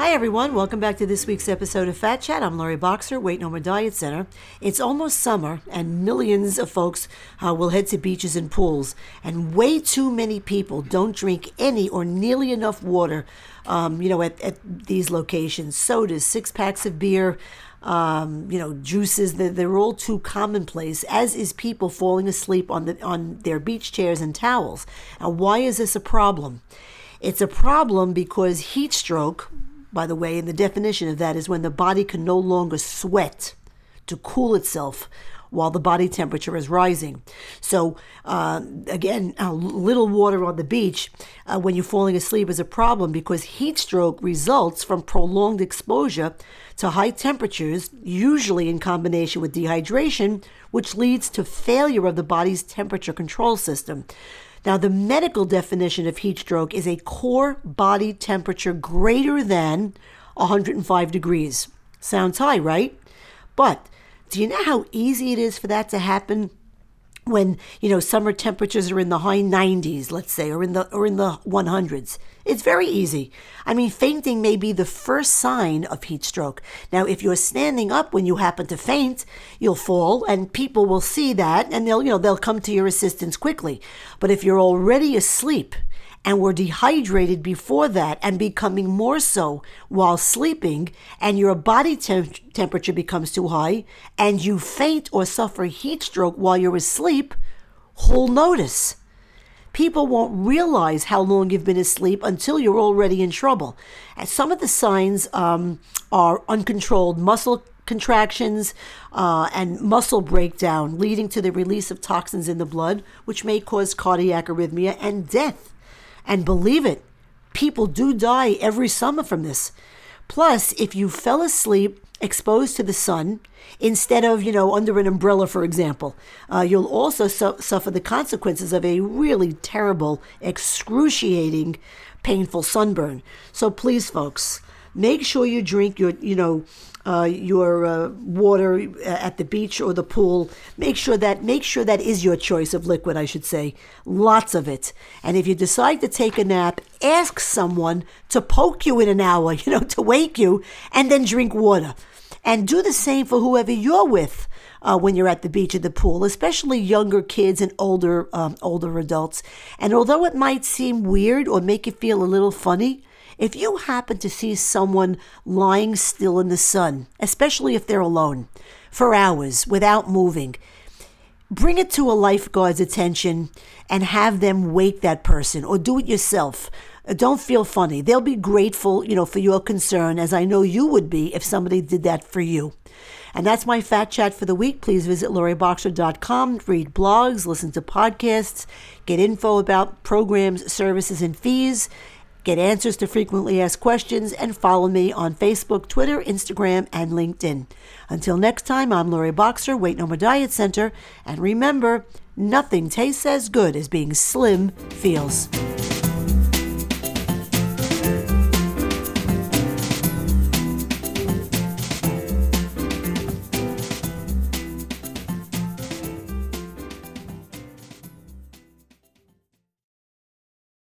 Hi, everyone. Welcome back to this week's episode of Fat Chat. I'm Lori Boxer, Weight No More Diet Center. It's almost summer, and millions of folks uh, will head to beaches and pools. And way too many people don't drink any or nearly enough water, um, you know, at, at these locations. Sodas, six packs of beer, um, you know, juices. They're, they're all too commonplace, as is people falling asleep on, the, on their beach chairs and towels. Now, why is this a problem? It's a problem because heat stroke, by the way, and the definition of that is when the body can no longer sweat to cool itself while the body temperature is rising. So, uh, again, a little water on the beach uh, when you're falling asleep is a problem because heat stroke results from prolonged exposure to high temperatures, usually in combination with dehydration, which leads to failure of the body's temperature control system. Now, the medical definition of heat stroke is a core body temperature greater than 105 degrees. Sounds high, right? But do you know how easy it is for that to happen when you know summer temperatures are in the high 90s let's say or in the or in the 100s it's very easy. I mean fainting may be the first sign of heat stroke. Now if you're standing up when you happen to faint you'll fall and people will see that and they'll you know they'll come to your assistance quickly. But if you're already asleep and were dehydrated before that and becoming more so while sleeping, and your body temp- temperature becomes too high, and you faint or suffer heat stroke while you're asleep, who'll notice? People won't realize how long you've been asleep until you're already in trouble. And some of the signs um, are uncontrolled muscle contractions uh, and muscle breakdown, leading to the release of toxins in the blood, which may cause cardiac arrhythmia and death. And believe it, people do die every summer from this. Plus, if you fell asleep exposed to the sun instead of, you know, under an umbrella, for example, uh, you'll also su- suffer the consequences of a really terrible, excruciating, painful sunburn. So please, folks, make sure you drink your, you know, uh, your uh, water at the beach or the pool. Make sure that make sure that is your choice of liquid. I should say, lots of it. And if you decide to take a nap, ask someone to poke you in an hour, you know, to wake you, and then drink water. And do the same for whoever you're with. Uh, when you're at the beach or the pool, especially younger kids and older um, older adults. And although it might seem weird or make you feel a little funny, if you happen to see someone lying still in the sun, especially if they're alone, for hours without moving, bring it to a lifeguard's attention and have them wake that person or do it yourself. Uh, don't feel funny. They'll be grateful, you know, for your concern, as I know you would be if somebody did that for you. And that's my fat chat for the week. Please visit loriboxer.com, read blogs, listen to podcasts, get info about programs, services, and fees get answers to frequently asked questions, and follow me on Facebook, Twitter, Instagram, and LinkedIn. Until next time, I'm Lori Boxer, Weight No More Diet Center, and remember, nothing tastes as good as being slim feels.